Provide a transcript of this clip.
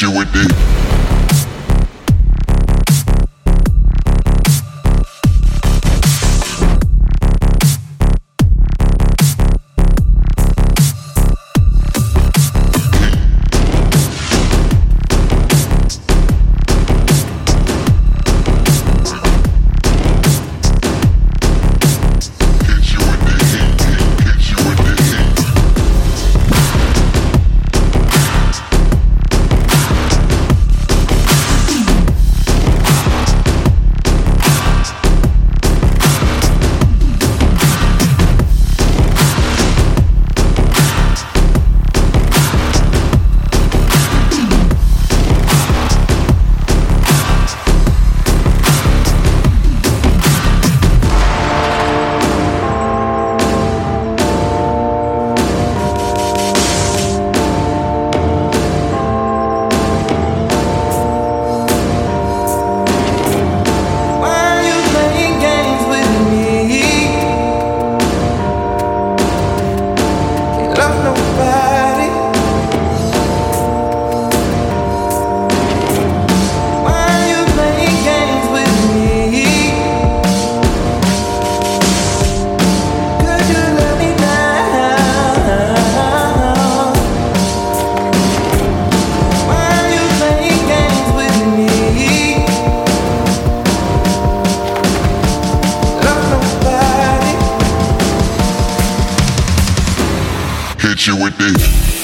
You with it. You with the